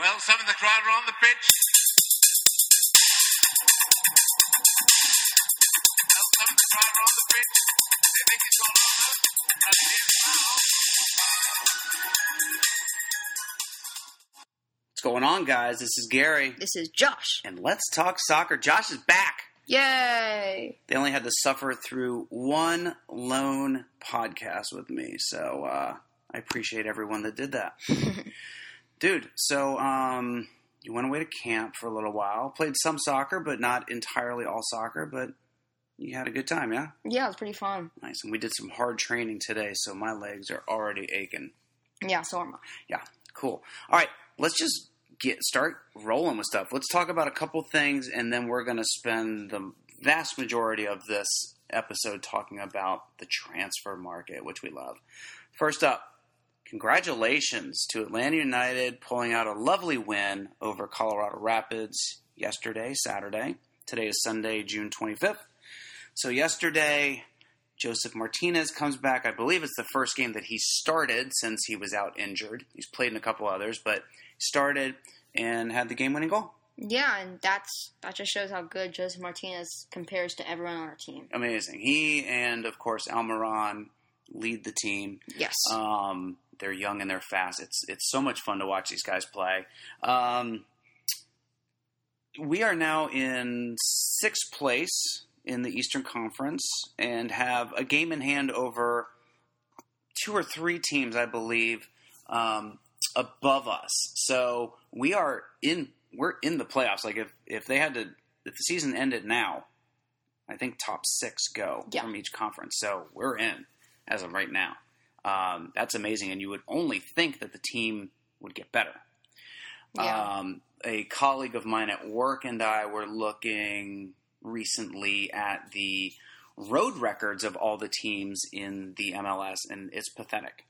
Well, some of the crowd are on the pitch. Well, some of the crowd are on the pitch. They think it's all over. And it is now. What's going on, guys? This is Gary, This is Josh. and let's talk soccer. Josh is back. Yay! They only had to suffer through one lone podcast with me, so uh, I appreciate everyone that did that. Dude, so um, you went away to camp for a little while, played some soccer, but not entirely all soccer, but you had a good time, yeah? Yeah, it was pretty fun. Nice. And we did some hard training today, so my legs are already aching. Yeah, so am I. Yeah, cool. All right, let's just get start rolling with stuff. Let's talk about a couple things, and then we're going to spend the vast majority of this episode talking about the transfer market, which we love. First up, congratulations to Atlanta United pulling out a lovely win over Colorado Rapids yesterday, Saturday. Today is Sunday, June 25th. So yesterday, Josef Martinez comes back. I believe it's the first game that he started since he was out injured. He's played in a couple others, but started and had the game-winning goal. Yeah, and that's that just shows how good Josef Martinez compares to everyone on our team. Amazing. He and of course Almiron lead the team. Yes. Um, they're young and they're fast. It's it's so much fun to watch these guys play. Um, we are now in sixth place in the Eastern Conference and have a game in hand over two or three teams, I believe, um, above us. So we are in we're in the playoffs. Like if if they had to if the season ended now, I think top six go Yeah. from each conference. So we're in as of right now. Um, that's amazing, and you would only think that the team would get better. yeah. Um, a colleague of mine at work and I were looking recently at the road records of all the teams in the MLS, and it's pathetic.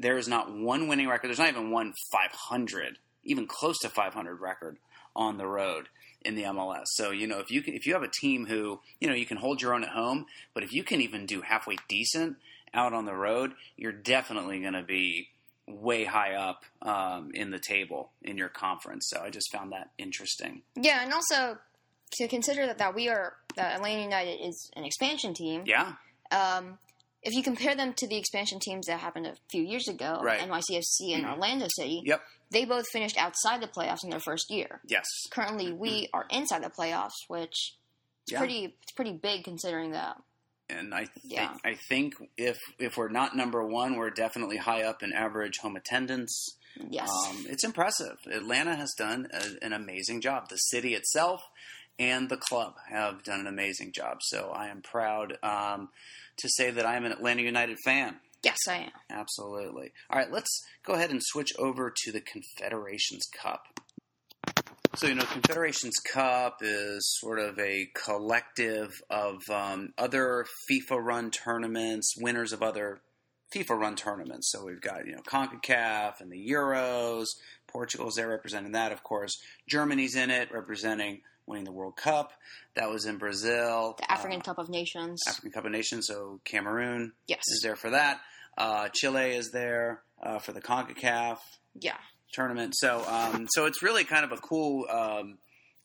there is not one winning record. There's not even one 500, even close to 500 record on the road in the MLS. So you know if you can, if you have a team who you know you can hold your own at home, but if you can even do halfway decent out on the road, you're definitely going to be way high up um, in the table in your conference. So I just found that interesting. yeah, and also to consider that, that we are that Atlanta United is an expansion team. Yeah, Um, if you compare them to the expansion teams that happened a few years ago, Right. NYCFC and Mhm. Orlando City, Yep. they both finished outside the playoffs in their first year. yes, Currently, we are inside the playoffs, which is Yeah. pretty it's pretty big considering that. And I th- Yeah. I think if if we're not number one, we're definitely high up in average home attendance. Yes. Um, it's impressive. Atlanta has done a, an amazing job. The city itself and the club have done an amazing job. So I am proud um, to say that I am an Atlanta United fan. yes, I am. Absolutely. All right, let's go ahead and switch over to the Confederations Cup. So, you know, Confederations Cup is sort of a collective of um, other FIFA run tournaments, winners of other FIFA run tournaments. So we've got, you know, CONCACAF and the Euros. Portugal's there representing that, of course. Germany's in it, representing winning the World Cup. That was in Brazil. The African Uh, Cup of Nations. African Cup of Nations, so Cameroon yes. is there for that. Uh, Chile is there uh, for the CONCACAF Yeah. Tournament. So, um, so it's really kind of a cool, um,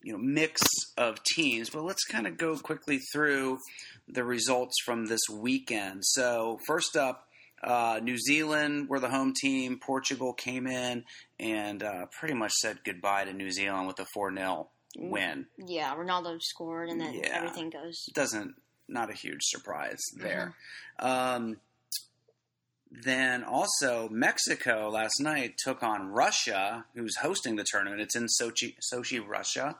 you know, mix of teams. But let's kind of go quickly through the results from this weekend. So, first up, uh, New Zealand were the home team. Portugal came in and uh, pretty much said goodbye to New Zealand with a four 0 win. Yeah, Ronaldo scored, and then Yeah. everything goes. doesn't not a huge surprise there. Mm-hmm. Um, then also Mexico last night took on Russia, who's hosting the tournament. It's in Sochi, Sochi, Russia,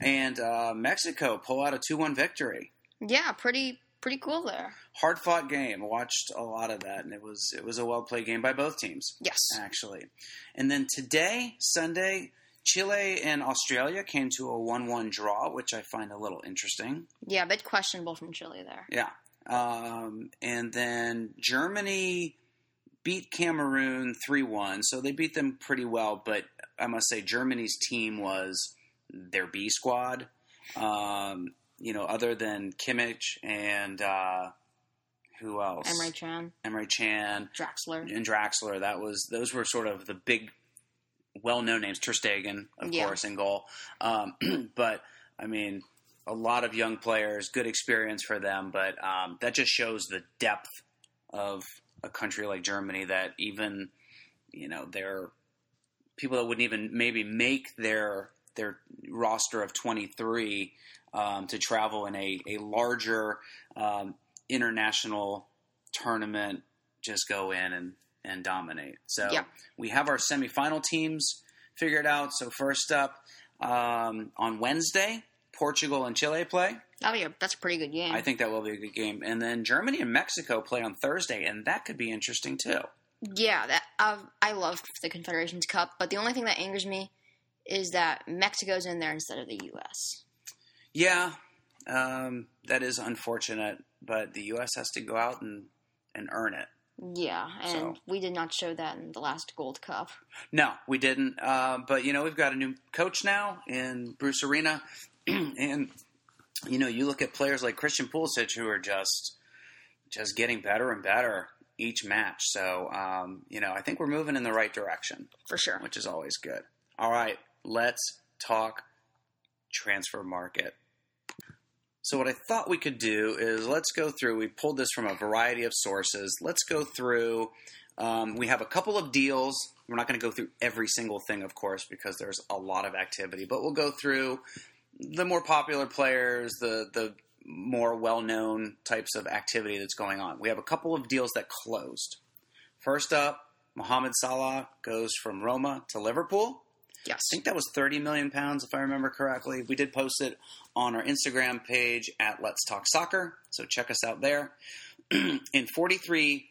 and uh, Mexico pull out a two-one victory. Yeah, pretty pretty cool there. Hard fought game. Watched a lot of that, and it was it was a well played game by both teams Yes. actually. And then today, Sunday, Chile and Australia came to a one-one draw, which I find a little interesting. Yeah, a bit questionable from Chile there. Yeah. Um, and then Germany beat Cameroon 3 1. So they beat them pretty well, but I must say Germany's team was their B squad. Um, you know, other than Kimmich and uh, who else? Emre Can, Emre Chan Draxler. and Draxler. That was those were sort of the big well-known names. Ter Stegen, of Yeah. course, in goal. Um, but I mean, a lot of young players, good experience for them. But um, that just shows the depth of a country like Germany. That even you know they're people that wouldn't even maybe make their their roster of 23 um, to travel in a, a larger um, international tournament just go in and, and dominate. So Yeah. we have our semifinal teams figured out. So first up um, on Wednesday, Portugal and Chile play. Oh yeah, that's a pretty good game. I think that will be a good game. And then Germany and Mexico play on Thursday, and that could be interesting too. Yeah, that uh, I love the Confederations Cup, but the only thing that angers me is that Mexico's in there instead of the U.S. Yeah, um, that is unfortunate, but the U.S. has to go out and, and earn it. Yeah, and So- we did not show that in the last Gold Cup. No, we didn't. Uh, but you know, we've got a new coach now in Bruce Arena, and you know, you look at players like Christian Pulisic who are just just getting better and better each match. So um, you know, I think we're moving in the right direction, For sure. which is always good. All right, let's talk transfer market. So what I thought we could do is let's go through. We pulled this from a variety of sources. Let's go through. Um, we have a couple of deals. We're not going to go through every single thing, of course, because there's a lot of activity. But we'll go through the more popular players, the the more well known types of activity that's going on. We have a couple of deals that closed. First up, Mohamed Salah goes from Roma to Liverpool. Yes. I think that was 30 million pounds, if I remember correctly. We did post it on our Instagram page at Let's Talk Soccer, so check us out there. in 43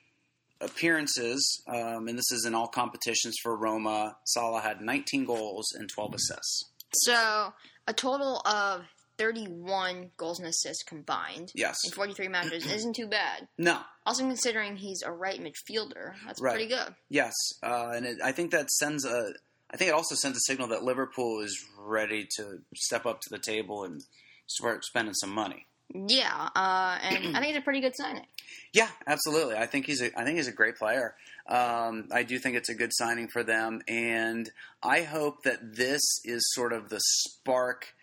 appearances, um, and this is in all competitions for Roma, Salah had 19 goals and 12 assists. So a total of 31 goals and assists combined Yes. in 43 matches isn't too bad. No, Also considering he's a right midfielder, that's Right. pretty good. yes, uh, and it, I think that sends a. I think it also sends a signal that Liverpool is ready to step up to the table and start spending some money. Yeah, uh, and I think it's a pretty good signing. Yeah, absolutely. I think he's a I think he's a great player. Um, I do think it's a good signing for them, and I hope that this is sort of the spark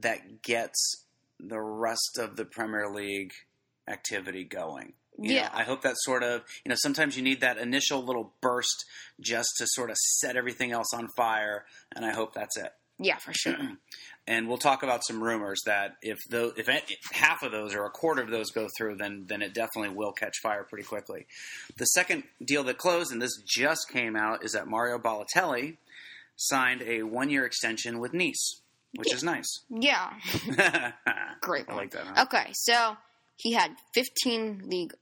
that gets the rest of the Premier League activity going. You know, Yeah. I hope that sort of you know sometimes you need that initial little burst just to sort of set everything else on fire, and I hope that's it Yeah, for sure. and we'll talk about some rumors that if those, if half of those or a quarter of those go through, then then it definitely will catch fire pretty quickly. The second deal that closed, and this just came out, is that Mario Balotelli signed a one year extension with Nice, which is nice. yeah, great one. I like that. Huh? Okay, so he had 15 league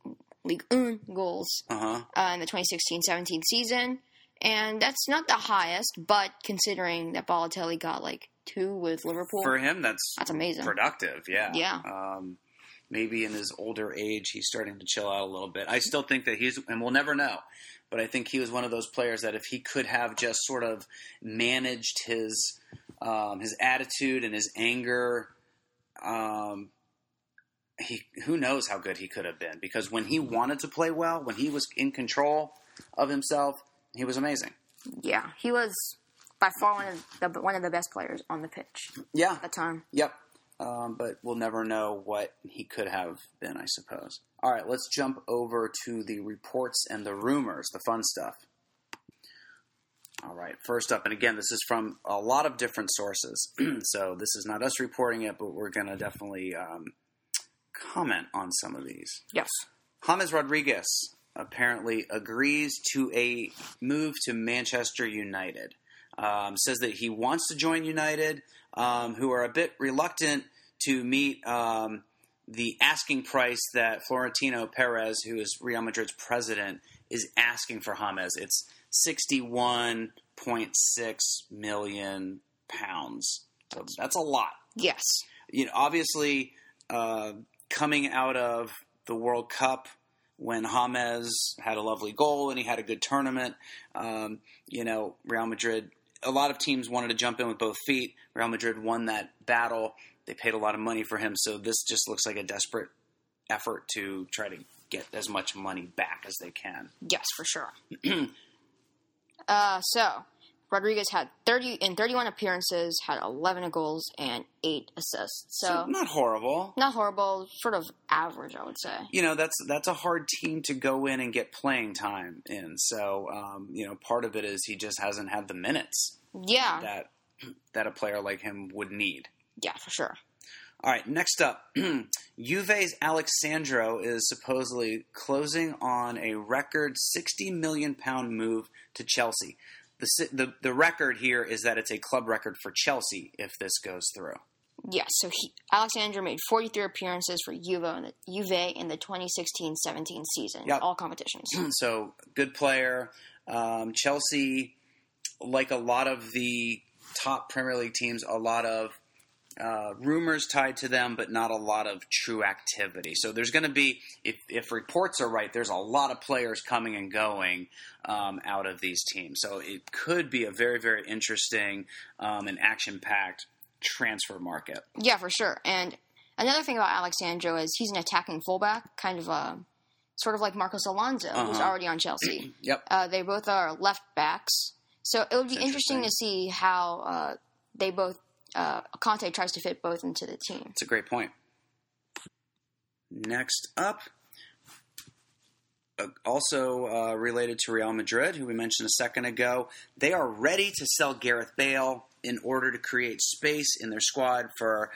league goals Uh huh. uh, in the 2016-17 season, and that's not the highest, but considering that Balotelli got like two with Liverpool, For him, that's that's amazing. productive. Yeah. Yeah. Um, maybe in his older age, he's starting to chill out a little bit. I still think that he's, and we'll never know, but I think he was one of those players that if he could have just sort of managed his um, his attitude and his anger, um, he who knows how good he could have been. Because when he wanted to play well, when he was in control of himself, he was amazing. Yeah, he was by far one of the one of the best players on the pitch Yeah. at the time. Yep. Um, but we'll never know what he could have been, I suppose. All right, let's jump over to the reports and the rumors, the fun stuff. All right, first up, and again, this is from a lot of different sources. so this is not us reporting it, but we're going to definitely um, comment on some of these. Yes. James Rodriguez apparently agrees to a move to Manchester United. Um, says that he wants to join United, um, who are a bit reluctant to meet um, the asking price that Florentino Perez, who is Real Madrid's president, is asking for James. It's sixty-one point six million pounds. So that's a lot Yes. you know, obviously, uh, coming out of the World Cup when James had a lovely goal and he had a good tournament, um, you know, Real Madrid, a lot of teams wanted to jump in with both feet. Real Madrid won that battle. They paid a lot of money for him, so this just looks like a desperate effort to try to get as much money back as they can. Yes, for sure. uh, so, Rodriguez had 30 in 31 appearances, had 11 goals and eight assists. So, So not horrible. not horrible, sort of average, I would say. you know that's that's a hard team to go in and get playing time in. So um, you know, part of it is he just hasn't had the minutes Yeah, that that a player like him would need. yeah, for sure. All right, next up, Juve's Alex Sandro is supposedly closing on a record 60 million pound move to Chelsea. The, the the record here is that it's a club record for Chelsea if this goes through. Yeah, so he, Alex Sandro made 43 appearances for Juve in the, Juve in the 2016-17 season, Yep. all competitions. so good player. Um, Chelsea, like a lot of the top Premier League teams, a lot of uh, rumors tied to them, but not a lot of true activity. So there's going to be, if, if reports are right, there's a lot of players coming and going um, out of these teams. So it could be a very, very interesting um, and action packed transfer market. Yeah, for sure. And another thing about Alex Sandro is he's an attacking fullback, kind of a sort of like Marcos Alonso, who's Uh-huh. already on Chelsea. Yep. Uh, they both are left backs, so it would be That's interesting to see how uh, they both uh, Conte tries to fit both into the team. It's a great point. Next up, uh, also uh, related to Real Madrid, who we mentioned a second ago, they are ready to sell Gareth Bale in order to create space in their squad for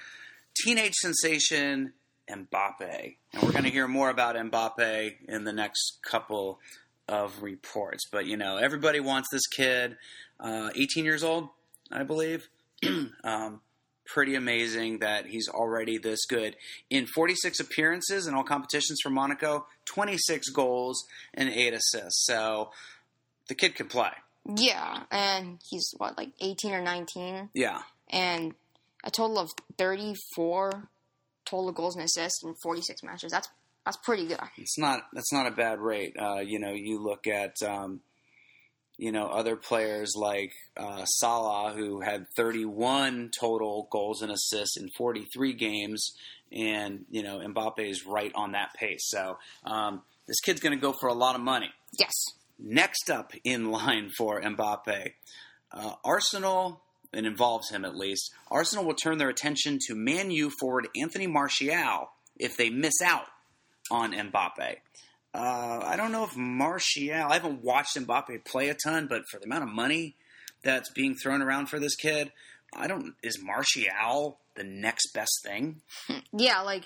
teenage sensation Mbappe. And we're going to hear more about Mbappe in the next couple of reports. But, you know, everybody wants this kid, uh, 18 years old, I believe. um, pretty amazing that he's already this good. In 46 appearances in all competitions for Monaco, 26 goals and 8 assists. So the kid can play. Yeah, and he's what like 18 or 19, Yeah. and a total of 34 total goals and assists in 46 matches. That's that's pretty good. It's not that's not a bad rate. Uh, you know, you look at um, you know other players like uh, Salah, who had 31 total goals and assists in 43 games, and you know Mbappe is right on that pace. So um, this kid's going to go for a lot of money. Yes. Next up in line for Mbappe, uh, Arsenal, it involves him at least. Arsenal will turn their attention to Man U forward Anthony Martial if they miss out on Mbappe. Uh, I don't know if Martial, I haven't watched Mbappe play a ton, but for the amount of money that's being thrown around for this kid, I don't, is Martial the next best thing? Yeah, like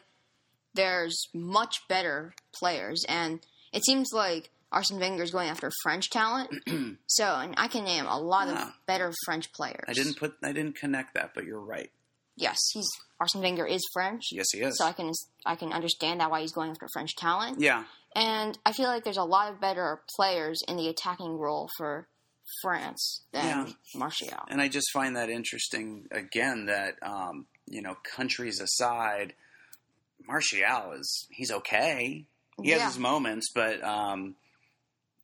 there's much better players, and it seems like Arsene Wenger is going after French talent. so, and I can name a lot Ah. of better French players. I didn't put, I didn't connect that, but you're right. Yes, he's Arsene Wenger is French, Yes, he is. so I can I can understand that why he's going after French talent. Yeah, And I feel like there's a lot of better players in the attacking role for France than Yeah. Martial. and I just find that interesting again that um, you know countries aside, Martial is he's okay. He has Yeah. his moments, but um,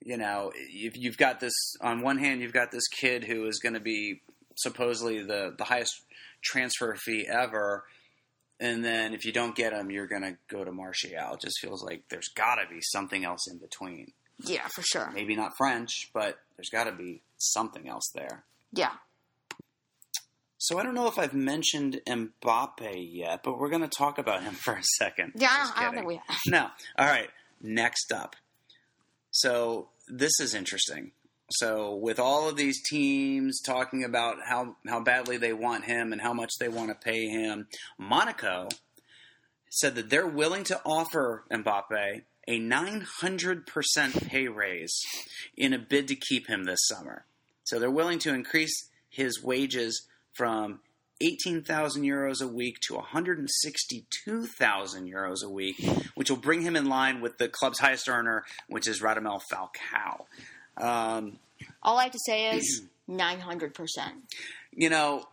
you know if you've got this on one hand, you've got this kid who is going to be supposedly the the highest transfer fee ever. And then if you don't get him, you're going to go to Martial. It just feels like there's got to be something else in between. Yeah, for sure. Maybe not French, but there's got to be something else there. Yeah. So I don't know if I've mentioned Mbappe yet, but we're going to talk about him for a second. Yeah, I Just don't, I don't think we have. No. All right. Next up. So this is interesting. So with all of these teams talking about how how badly they want him and how much they want to pay him, Monaco said that they're willing to offer Mbappe a 900% pay raise in a bid to keep him this summer. So they're willing to increase his wages from 18,000 euros a week to 162,000 euros a week, which will bring him in line with the club's highest earner, which is Radamel Falcao. Um, All I have to say is 900%. you know,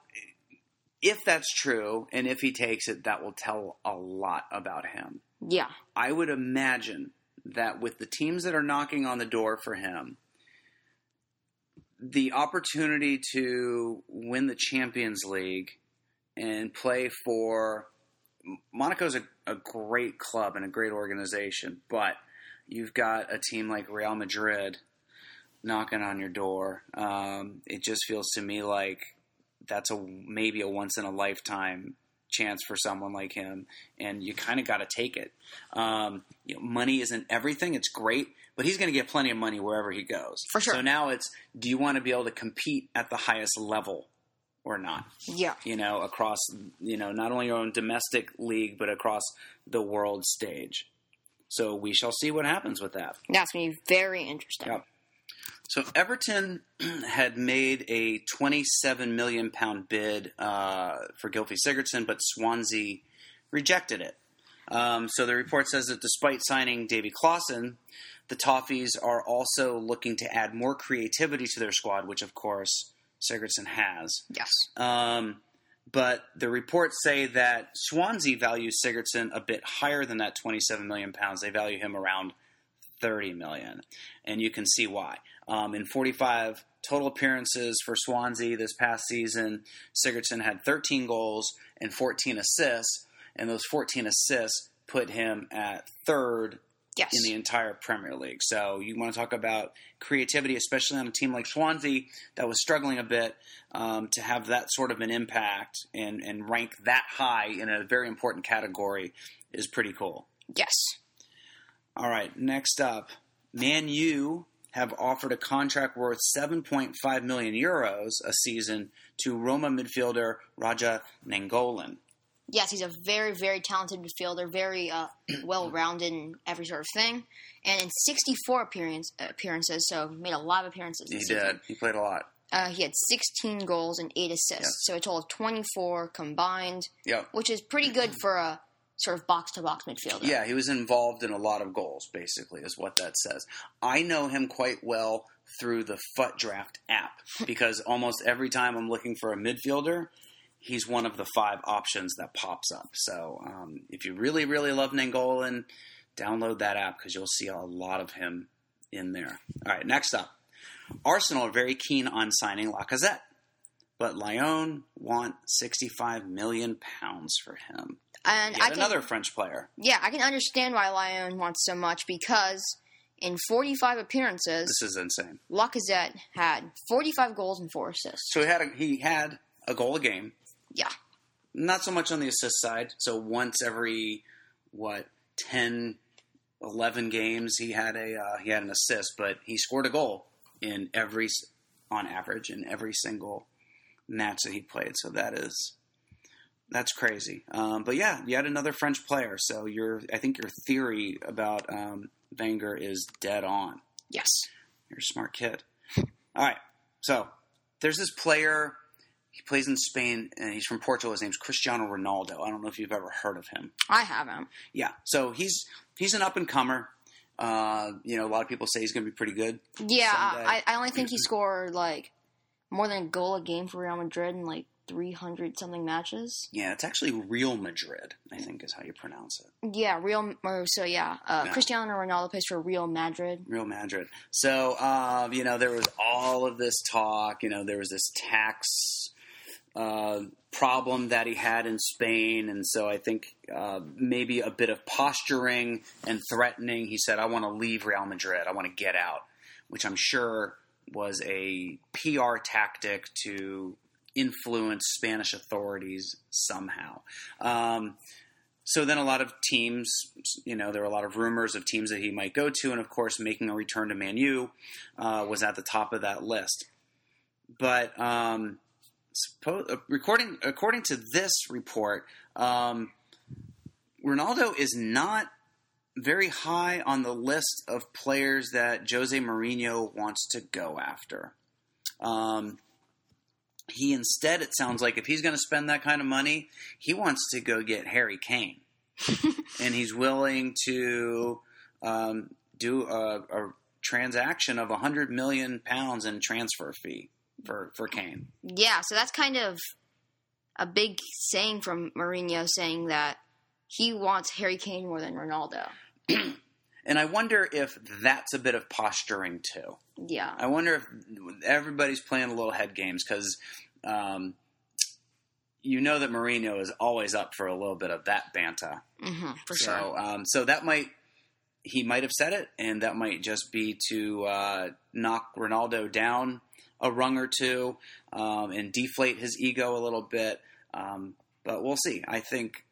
if that's true, and if he takes it, that will tell a lot about him. Yeah. I would imagine that with the teams that are knocking on the door for him, the opportunity to win the Champions League and play for Monaco's a, a great club and a great organization, but you've got a team like Real Madrid knocking on your door. Um, it just feels to me like that's a maybe a once in a lifetime chance for someone like him, and you kind of got to take it. Um, you know, money isn't everything; it's great, but he's going to get plenty of money wherever he goes. For sure. So now it's: do you want to be able to compete at the highest level or not? Yeah. You know, across you know not only your own domestic league, but across the world stage. So we shall see what happens with that. That's going to be very interesting. Yep. So Everton had made a 27 million pound bid uh, for Gylfi Sigurdsson, but Swansea rejected it. Um, so the report says that despite signing Davy Klaassen, the Toffees are also looking to add more creativity to their squad, which of course Sigurdsson has. Yes. Um, but the reports say that Swansea values Sigurdsson a bit higher than that 27 million pounds. They value him around 30 million, and you can see why. Um, in 45 total appearances for Swansea this past season, Sigurdsson had 13 goals and 14 assists, and those 14 assists put him at third Yes. in the entire Premier League. So you want to talk about creativity, especially on a team like Swansea that was struggling a bit, um, to have that sort of an impact and, and rank that high in a very important category is pretty cool. yes. All right, next up, Man U have offered a contract worth 7.5 million euros a season to Roma midfielder Raja Nainggolan. Yes, he's a very, very talented midfielder, very uh, well rounded in every sort of thing. And in 64 appearance, appearances, so made a lot of appearances. He this season, did. He played a lot. Uh, he had 16 goals and 8 assists, Yep. so a total of 24 combined, Yep. which is pretty good for a sort of box to box midfielder. Yeah, he was involved in a lot of goals, basically, is what that says. I know him quite well through the FUT Draft app because almost every time I'm looking for a midfielder, he's one of the five options that pops up. So um, if you really, really love Nainggolan, download that app because you'll see a lot of him in there. All right, next up. Arsenal are very keen on signing Lacazette, but Lyon want 65 million pounds for him. And Yet I can, another French player. yeah, I can understand why Lyon wants so much because in 45 appearances, This is insane. Lacazette had 45 goals and 4 assists. So he had a, he had a goal a game. Yeah. Not so much on the assist side. So once every what 10, 11 games, he had a uh, he had an assist, but he scored a goal in every on average in every single match that he played. So that is that's crazy. Um, but yeah, you had another French player. So your I think your theory about um, Wenger is dead on. Yes. You're a smart kid. All right. So there's this player. He plays in Spain, and he's from Portugal. His name's Cristiano Ronaldo. I don't know if you've ever heard of him. I haven't. Yeah. So he's he's an up and comer. Uh, you know, a lot of people say he's going to be pretty good. Yeah, I, I only think he scored like more than a goal a game for Real Madrid in like 300 something matches. Yeah, it's actually Real Madrid. I think is how you pronounce it. Yeah, Real. Or, so yeah, uh, Yeah. Cristiano Ronaldo plays for Real Madrid. Real Madrid. So, um, you know, there was all of this talk. You know, there was this tax uh, problem that he had in Spain, and so I think uh, maybe a bit of posturing and threatening. He said, "I want to leave Real Madrid. I want to get out," which I'm sure was a PR tactic to influence Spanish authorities somehow. Um, so then a lot of teams, you know, there were a lot of rumors of teams that he might go to, and of course, making a return to Man U uh, was at the top of that list. But um, suppo- recording, according to this report, um, Ronaldo is not very high on the list of players that Jose Mourinho wants to go after. Um, he instead, it sounds like if he's going to spend that kind of money, he wants to go get Harry Kane, and he's willing to um, do a, a transaction of hundred million pounds in transfer fee for for Kane. Yeah, so that's kind of a big saying from Mourinho saying that he wants Harry Kane more than Ronaldo. And I wonder if that's a bit of posturing too. Yeah. I wonder if everybody's playing a little head games because um, you know that Mourinho is always up for a little bit of that banter. hmm for so, sure. um, so that might he might have said it, and that might just be to uh, knock Ronaldo down a rung or two um, and deflate his ego a little bit. Um, but we'll see. I think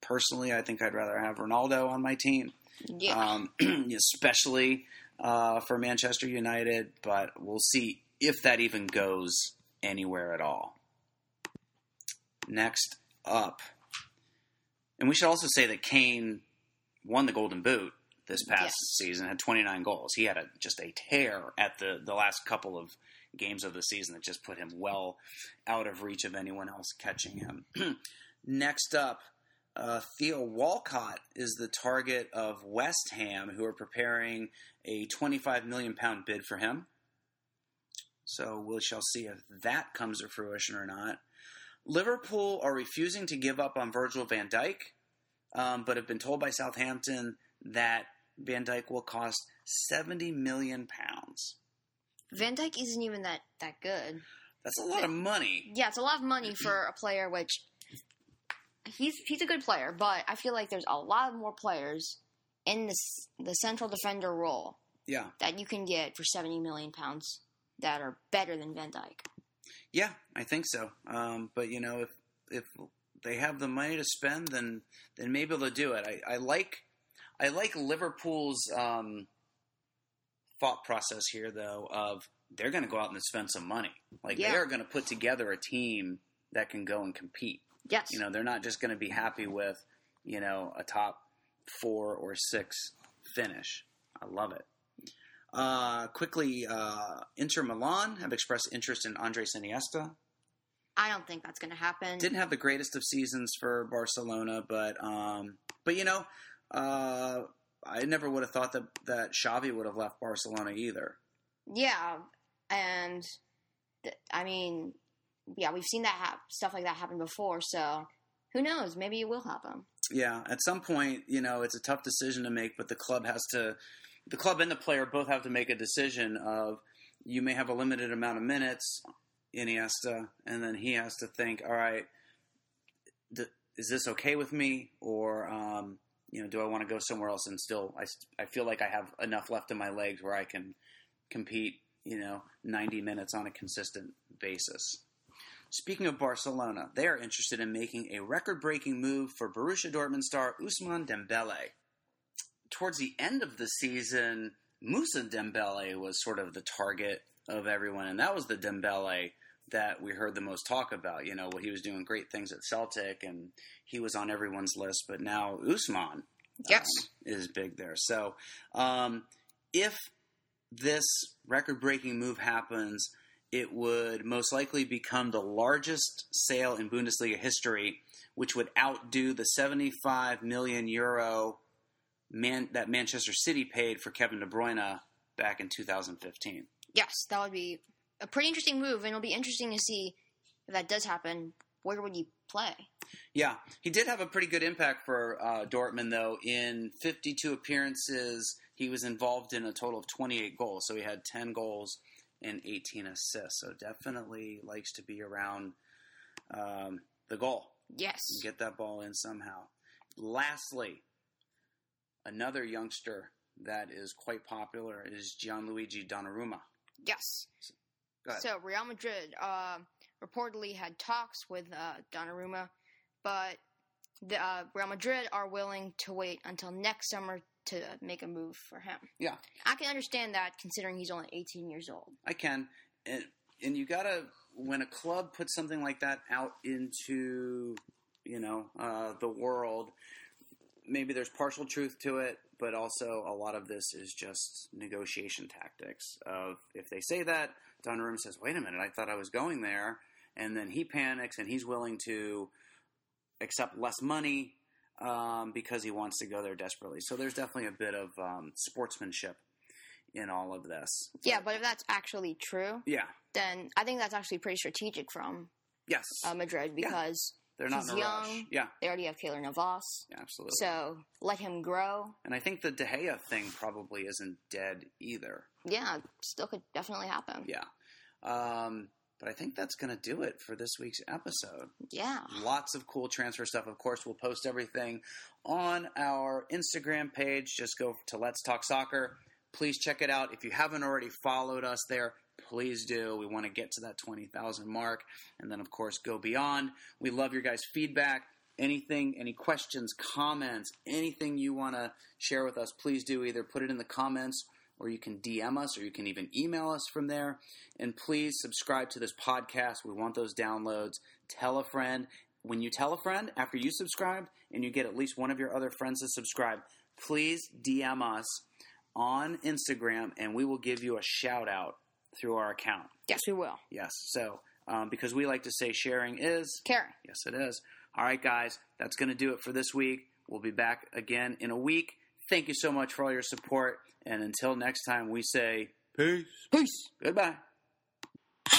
personally, I think I'd rather have Ronaldo on my team, Yeah. um, especially uh, for Manchester United. But we'll see if that even goes anywhere at all. Next up, and we should also say that Kane won the Golden Boot this past Yes. season, had 29 goals. He had a, just a tear at the, the last couple of games of the season that just put him well out of reach of anyone else catching him. Next up, uh, Theo Walcott is the target of West Ham, who are preparing a 25 million pound bid for him. So we shall see if that comes to fruition or not. Liverpool are refusing to give up on Virgil van Dijk, um, but have been told by Southampton that Van Dijk will cost 70 million pounds. Van Dijk isn't even that that good. That's a lot of money. Yeah, it's a lot of money for a player which he's he's a good player, but I feel like there's a lot more players in this the central defender role Yeah. that you can get for 70 million pounds that are better than Van Dijk. Yeah, I think so. Um, but you know, if if they have the money to spend, then then maybe they'll do it. I, I like I like Liverpool's um, thought process here, though. Of they're going to go out and spend some money. Like Yeah. they are going to put together a team that can go and compete. Yes. You know, they're not just going to be happy with you know a top four or six finish. I love it. Uh, quickly, uh, Inter Milan have expressed interest in Andres Iniesta. I don't think that's going to happen. Didn't have the greatest of seasons for Barcelona, but um, but you know, uh, I never would have thought that that Xavi would have left Barcelona either. Yeah, and th- I mean, yeah, we've seen that hap- stuff like that happen before. So who knows? Maybe it will happen. Yeah, at some point, you know, it's a tough decision to make, but the club has to, the club and the player both have to make a decision of you may have a limited amount of minutes, Iniesta, and then he has to think, all right, is this okay with me, or um, you know, do I want to go somewhere else and still, I, I feel like I have enough left in my legs where I can compete, you know, 90 minutes on a consistent basis. Speaking of Barcelona, they are interested in making a record-breaking move for Borussia Dortmund star Ousmane Dembele. Towards the end of the season, Mousa Dembele was sort of the target of everyone, and that was the Dembele that we heard the most talk about. You know, he was doing great things at Celtic, and he was on everyone's list. But now Ousmane Yes. is big there. So, um, if this record-breaking move happens, it would most likely become the largest sale in Bundesliga history, which would outdo the 75 million euro man, that Manchester City paid for Kevin De Bruyne back in 2015. Yes, that would be a pretty interesting move, and it'll be interesting to see if that does happen. Where would you play? Yeah, he did have a pretty good impact for uh, Dortmund, though. In 52 appearances, he was involved in a total of 28 goals. So he had 10 goals and 18 assists. So definitely likes to be around um, the goal. Yes. Get that ball in somehow. Lastly, another youngster that is quite popular is Gianluigi Donnarumma. Yes. Go ahead. So Real Madrid uh, reportedly had talks with uh, Donnarumma, but the uh, Real Madrid are willing to wait until next summer to make a move for him. Yeah. I can understand that considering he's only 18 years old. I can, and and you gotta when a club puts something like that out into you know uh, the world, maybe there's partial truth to it, but also a lot of this is just negotiation tactics. Of if they say that, Donnarumma says, "Wait a minute, I thought I was going there," and then he panics and he's willing to accept less money um, because he wants to go there desperately. So there's definitely a bit of um, sportsmanship in all of this. Yeah, but if that's actually true, Yeah. then I think that's actually pretty strategic from Yes. uh, Madrid because They're not he's in a rush. young. Yeah, they already have Keylor Navas. absolutely. So let him grow. and I think the De Gea thing probably isn't dead either. Yeah, still could definitely happen. Yeah. Um, But I think that's going to do it for this week's episode. Yeah. Lots of cool transfer stuff. Of course, we'll post everything on our Instagram page. Just go to Let's Talk Soccer. Please check it out. If you haven't already followed us there, please do. We want to get to that 20,000 mark. And then, of course, go beyond. We love your guys' feedback. Anything, any questions, comments, anything you want to share with us, please do. Either put it in the comments or you can DM us or you can even email us from there. And please subscribe to this podcast. We want those downloads. Tell a friend. When you tell a friend after you subscribe and you get at least one of your other friends to subscribe, please DM us on Instagram and we will give you a shout out through our account. Yes, we will. Yes. So, um, because we like to say sharing is, caring. yes, it is. All right, guys, that's going to do it for this week. We'll be back again in a week. Thank you so much for all your support. And until next time, we say peace. Peace. Goodbye.